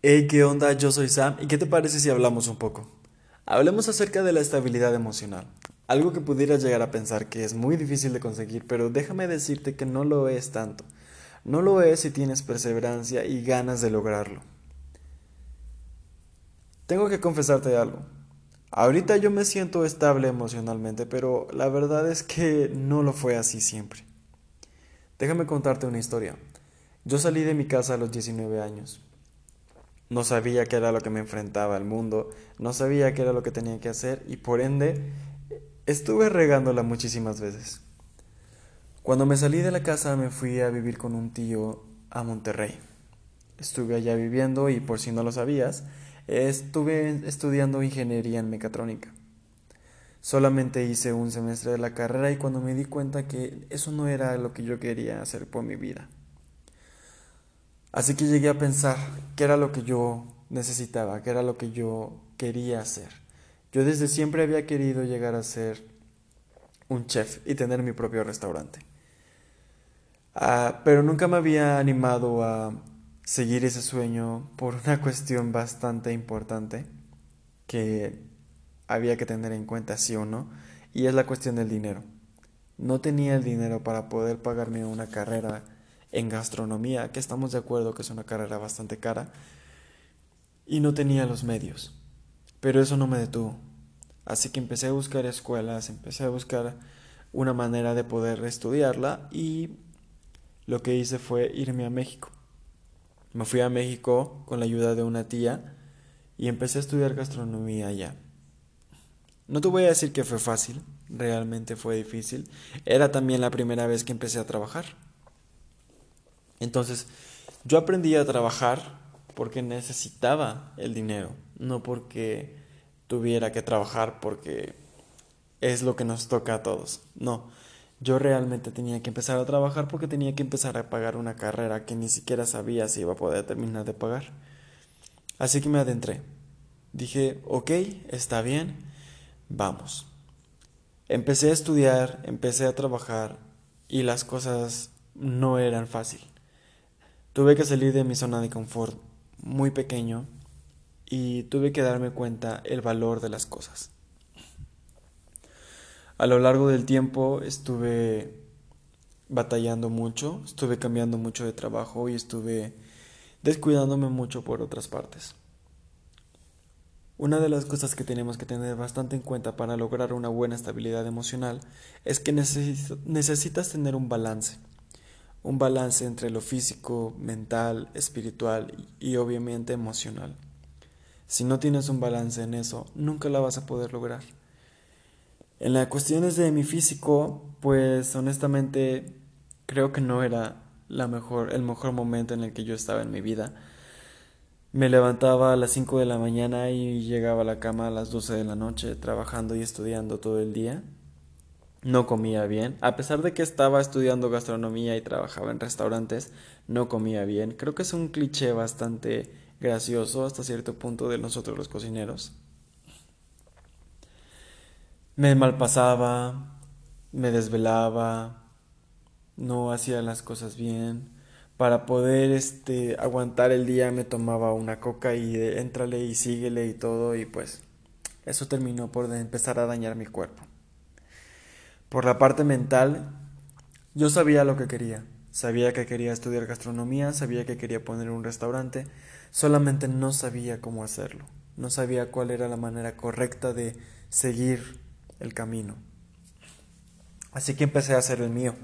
Hey, ¿qué onda? Yo soy Sam y ¿qué te parece si hablamos un poco? Hablemos acerca de la estabilidad emocional, algo que pudieras llegar a pensar que es muy difícil de conseguir, pero déjame decirte que no lo es tanto. No lo es si tienes perseverancia y ganas de lograrlo. Tengo que confesarte algo. Ahorita yo me siento estable emocionalmente, pero la verdad es que no lo fue así siempre. Déjame contarte una historia. Yo salí de mi casa a los 19 años. No sabía qué era lo que me enfrentaba al mundo, no sabía qué era lo que tenía que hacer y por ende estuve regándola muchísimas veces. Cuando me salí de la casa me fui a vivir con un tío a Monterrey. Estuve allá viviendo y por si no lo sabías, estuve estudiando ingeniería en mecatrónica. Solamente hice un semestre de la carrera y cuando me di cuenta que eso no era lo que yo quería hacer por mi vida. Así que llegué a pensar qué era lo que yo necesitaba, qué era lo que yo quería hacer. Yo desde siempre había querido llegar a ser un chef y tener mi propio restaurante. Ah, pero nunca me había animado a seguir ese sueño por una cuestión bastante importante que había que tener en cuenta sí o no, y es la cuestión del dinero. No tenía el dinero para poder pagarme una carrera en gastronomía, que estamos de acuerdo que es una carrera bastante cara, y no tenía los medios. Pero eso no me detuvo. Así que empecé a buscar escuelas, empecé a buscar una manera de poder estudiarla y lo que hice fue irme a México. Me fui a México con la ayuda de una tía y empecé a estudiar gastronomía allá. No te voy a decir que fue fácil, realmente fue difícil. Era también la primera vez que empecé a trabajar. Entonces, yo aprendí a trabajar porque necesitaba el dinero, no porque tuviera que trabajar porque es lo que nos toca a todos. No, yo realmente tenía que empezar a trabajar porque tenía que empezar a pagar una carrera que ni siquiera sabía si iba a poder terminar de pagar. Así que me adentré. Dije, ok, está bien, vamos. Empecé a estudiar, empecé a trabajar y las cosas no eran fáciles. Tuve que salir de mi zona de confort muy pequeño y tuve que darme cuenta el valor de las cosas. A lo largo del tiempo estuve batallando mucho, estuve cambiando mucho de trabajo y estuve descuidándome mucho por otras partes. Una de las cosas que tenemos que tener bastante en cuenta para lograr una buena estabilidad emocional es que necesitas tener un balance un balance entre lo físico, mental, espiritual y, obviamente emocional. Si no tienes un balance en eso, nunca la vas a poder lograr. En las cuestiones de mi físico, pues honestamente creo que no era la mejor, el mejor momento en el que yo estaba en mi vida. Me levantaba a las 5 de la mañana y llegaba a la cama a las 12 de la noche, trabajando y estudiando todo el día no comía bien. A pesar de que estaba estudiando gastronomía y trabajaba en restaurantes, no comía bien. Creo que es un cliché bastante gracioso hasta cierto punto de nosotros los cocineros. Me malpasaba, me desvelaba, no hacía las cosas bien. Para poder este aguantar el día me tomaba una coca y de, éntrale y síguele y todo y pues eso terminó por empezar a dañar mi cuerpo. Por la parte mental, yo sabía lo que quería. Sabía que quería estudiar gastronomía, sabía que quería poner un restaurante, solamente no sabía cómo hacerlo. No sabía cuál era la manera correcta de seguir el camino. Así que empecé a hacer el mío.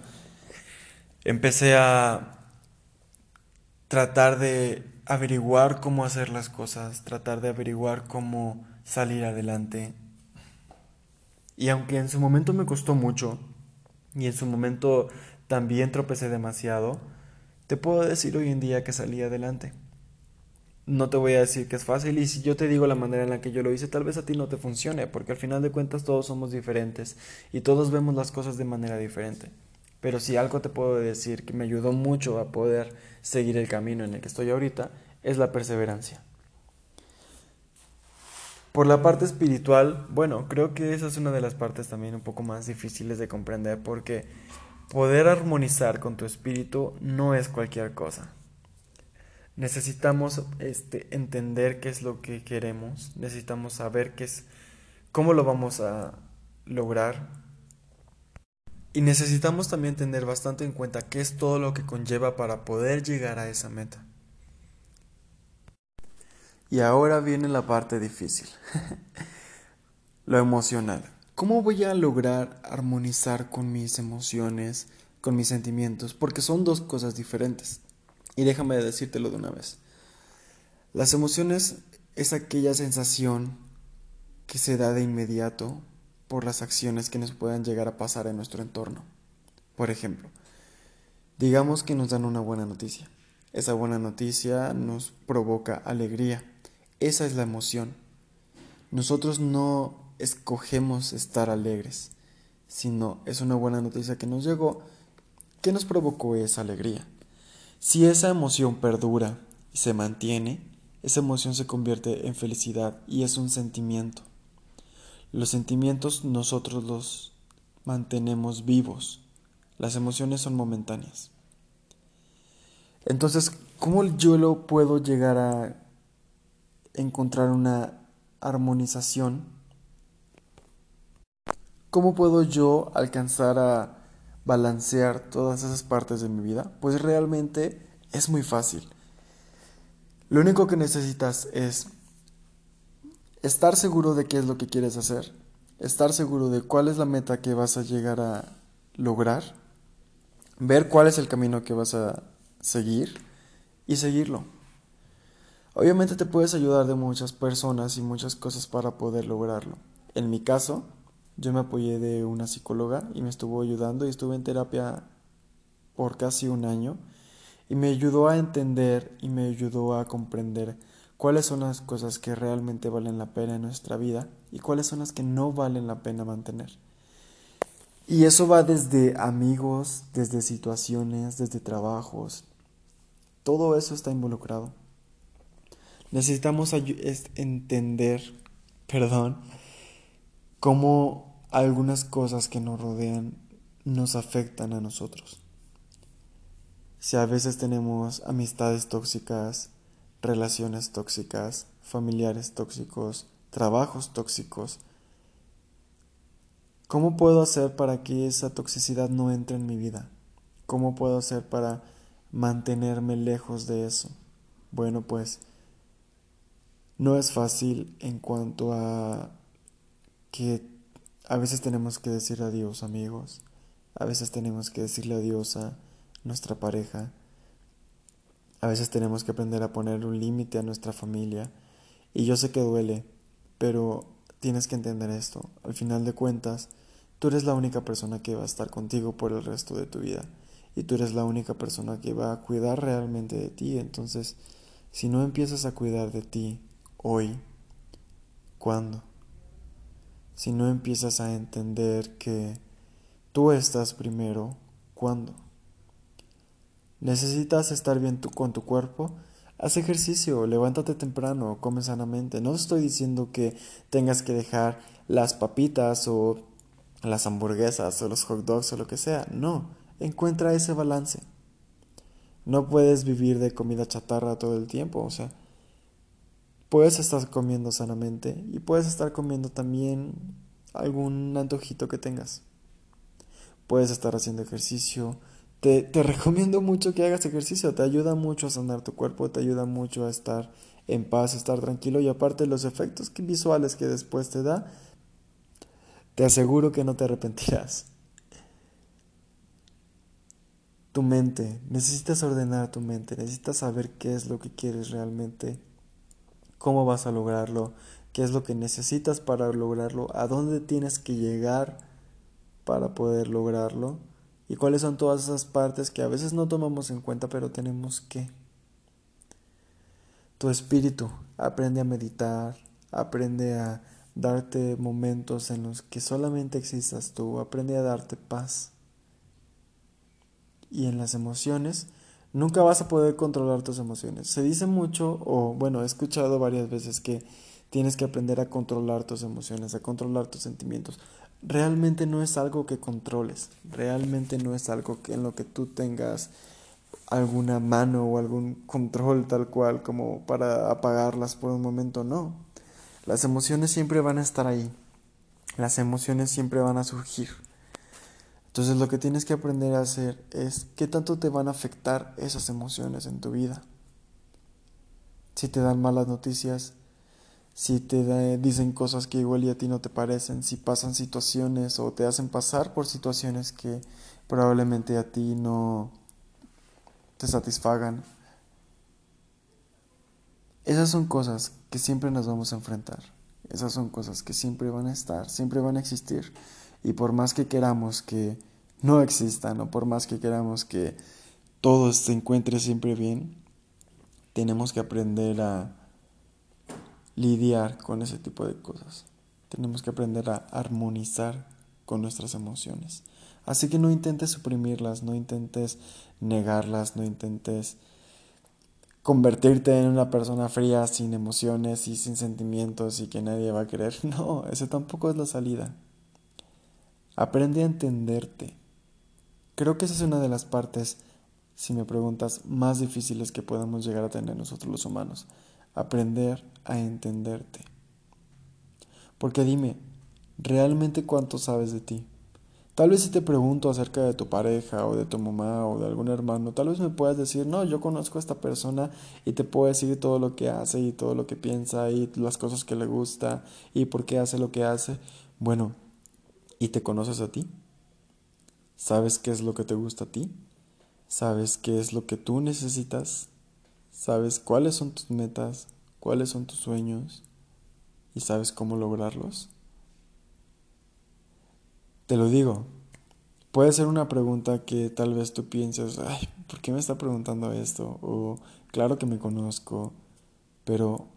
Empecé a tratar de averiguar cómo hacer las cosas, tratar de averiguar cómo salir adelante, y aunque en su momento me costó mucho, y en su momento también tropecé demasiado, te puedo decir hoy en día que salí adelante. No te voy a decir que es fácil y si yo te digo la manera en la que yo lo hice, tal vez a ti no te funcione, porque al final de cuentas todos somos diferentes y todos vemos las cosas de manera diferente. Pero si algo te puedo decir que me ayudó mucho a poder seguir el camino en el que estoy ahorita, es la perseverancia. Por la parte espiritual, bueno, creo que esa es una de las partes también un poco más difíciles de comprender porque poder armonizar con tu espíritu no es cualquier cosa. Necesitamos este, entender qué es lo que queremos, necesitamos saber qué es, cómo lo vamos a lograr. Y necesitamos también tener bastante en cuenta qué es todo lo que conlleva para poder llegar a esa meta. Y ahora viene la parte difícil, lo emocional. ¿Cómo voy a lograr armonizar con mis emociones, con mis sentimientos? Porque son dos cosas diferentes. Y déjame decírtelo de una vez. Las emociones es aquella sensación que se da de inmediato por las acciones que nos puedan llegar a pasar en nuestro entorno. Por ejemplo, digamos que nos dan una buena noticia. Esa buena noticia nos provoca alegría. Esa es la emoción. Nosotros no escogemos estar alegres, sino es una buena noticia que nos llegó que nos provocó esa alegría. Si esa emoción perdura y se mantiene, esa emoción se convierte en felicidad y es un sentimiento. Los sentimientos nosotros los mantenemos vivos. Las emociones son momentáneas. Entonces, ¿cómo yo lo puedo llegar a encontrar una armonización? ¿Cómo puedo yo alcanzar a balancear todas esas partes de mi vida? Pues realmente es muy fácil. Lo único que necesitas es estar seguro de qué es lo que quieres hacer, estar seguro de cuál es la meta que vas a llegar a lograr, ver cuál es el camino que vas a seguir y seguirlo. Obviamente te puedes ayudar de muchas personas y muchas cosas para poder lograrlo. En mi caso, yo me apoyé de una psicóloga y me estuvo ayudando y estuve en terapia por casi un año y me ayudó a entender y me ayudó a comprender cuáles son las cosas que realmente valen la pena en nuestra vida y cuáles son las que no valen la pena mantener. Y eso va desde amigos, desde situaciones, desde trabajos. Todo eso está involucrado. Necesitamos entender, perdón, cómo algunas cosas que nos rodean nos afectan a nosotros. Si a veces tenemos amistades tóxicas, relaciones tóxicas, familiares tóxicos, trabajos tóxicos, ¿cómo puedo hacer para que esa toxicidad no entre en mi vida? ¿Cómo puedo hacer para mantenerme lejos de eso? Bueno, pues no es fácil en cuanto a que a veces tenemos que decir adiós amigos, a veces tenemos que decirle adiós a nuestra pareja, a veces tenemos que aprender a poner un límite a nuestra familia. Y yo sé que duele, pero tienes que entender esto, al final de cuentas, tú eres la única persona que va a estar contigo por el resto de tu vida y tú eres la única persona que va a cuidar realmente de ti, entonces si no empiezas a cuidar de ti hoy, ¿cuándo? si no empiezas a entender que tú estás primero, ¿cuándo? ¿Necesitas estar bien con tu cuerpo? Haz ejercicio, levántate temprano, come sanamente. No estoy diciendo que tengas que dejar las papitas o las hamburguesas o los hot dogs o lo que sea. No, encuentra ese balance. No puedes vivir de comida chatarra todo el tiempo, o sea, puedes estar comiendo sanamente y puedes estar comiendo también algún antojito que tengas. Puedes estar haciendo ejercicio. Te, te, recomiendo mucho que hagas ejercicio, te ayuda mucho a sanar tu cuerpo, te ayuda mucho a estar en paz, a estar tranquilo y aparte los efectos visuales que después te da, te aseguro que no te arrepentirás. Tu mente, necesitas ordenar tu mente, necesitas saber qué es lo que quieres realmente cómo vas a lograrlo, qué es lo que necesitas para lograrlo, a dónde tienes que llegar para poder lograrlo y cuáles son todas esas partes que a veces no tomamos en cuenta pero tenemos que. Tu espíritu aprende a meditar, aprende a darte momentos en los que solamente existas tú, aprende a darte paz. Y en las emociones, Nunca vas a poder controlar tus emociones. Se dice mucho, o bueno, he escuchado varias veces que tienes que aprender a controlar tus emociones, a controlar tus sentimientos. Realmente no es algo que controles, realmente no es algo que en lo que tú tengas alguna mano o algún control tal cual como para apagarlas por un momento, no. Las emociones siempre van a estar ahí. Las emociones siempre van a surgir. Entonces lo que tienes que aprender a hacer es qué tanto te van a afectar esas emociones en tu vida. Si te dan malas noticias, si te dicen cosas que igual y a ti no te parecen, si pasan situaciones o te hacen pasar por situaciones que probablemente a ti no te satisfagan. Esas son cosas que siempre nos vamos a enfrentar. Esas son cosas que siempre van a estar, siempre van a existir. Y por más que queramos que no existan o por más que queramos que todo se encuentre siempre bien, tenemos que aprender a lidiar con ese tipo de cosas. Tenemos que aprender a armonizar con nuestras emociones. Así que no intentes suprimirlas, no intentes negarlas, no intentes convertirte en una persona fría, sin emociones y sin sentimientos y que nadie va a querer. No, ese tampoco es la salida. Aprende a entenderte. Creo que esa es una de las partes, si me preguntas, más difíciles que podemos llegar a tener nosotros los humanos. Aprender a entenderte. Porque dime, ¿realmente cuánto sabes de ti? Tal vez si te pregunto acerca de tu pareja o de tu mamá o de algún hermano, tal vez me puedas decir, no, yo conozco a esta persona y te puedo decir todo lo que hace y todo lo que piensa y las cosas que le gusta y por qué hace lo que hace. Bueno, ¿y te conoces a ti? ¿Sabes qué es lo que te gusta a ti? ¿Sabes qué es lo que tú necesitas? ¿Sabes cuáles son tus metas? ¿Cuáles son tus sueños? ¿Y sabes cómo lograrlos? Te lo digo, puede ser una pregunta que tal vez tú pienses, ay, ¿por qué me está preguntando esto? O claro que me conozco, pero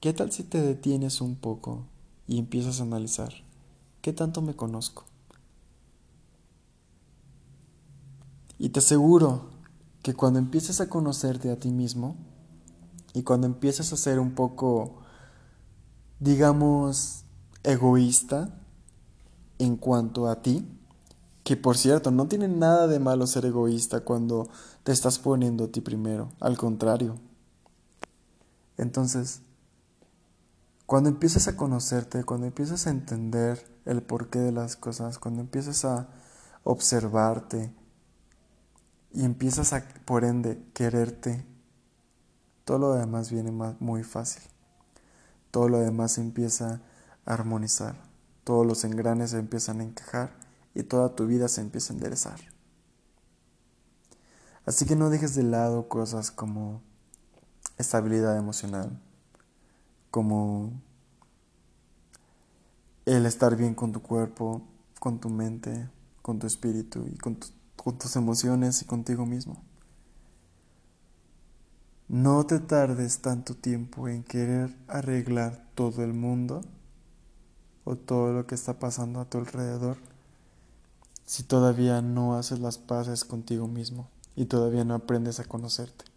¿qué tal si te detienes un poco y empiezas a analizar? ¿Qué tanto me conozco? Y te aseguro que cuando empieces a conocerte a ti mismo y cuando empieces a ser un poco, digamos, egoísta en cuanto a ti, que por cierto, no tiene nada de malo ser egoísta cuando te estás poniendo a ti primero, al contrario. Entonces, cuando empiezas a conocerte, cuando empiezas a entender el porqué de las cosas, cuando empiezas a observarte, y empiezas a, por ende, quererte, todo lo demás viene muy fácil. Todo lo demás empieza a armonizar. Todos los engranes se empiezan a encajar y toda tu vida se empieza a enderezar. Así que no dejes de lado cosas como estabilidad emocional, como el estar bien con tu cuerpo, con tu mente, con tu espíritu y con con tus emociones y contigo mismo. No te tardes tanto tiempo en querer arreglar todo el mundo o todo lo que está pasando a tu alrededor si todavía no haces las paces contigo mismo y todavía no aprendes a conocerte.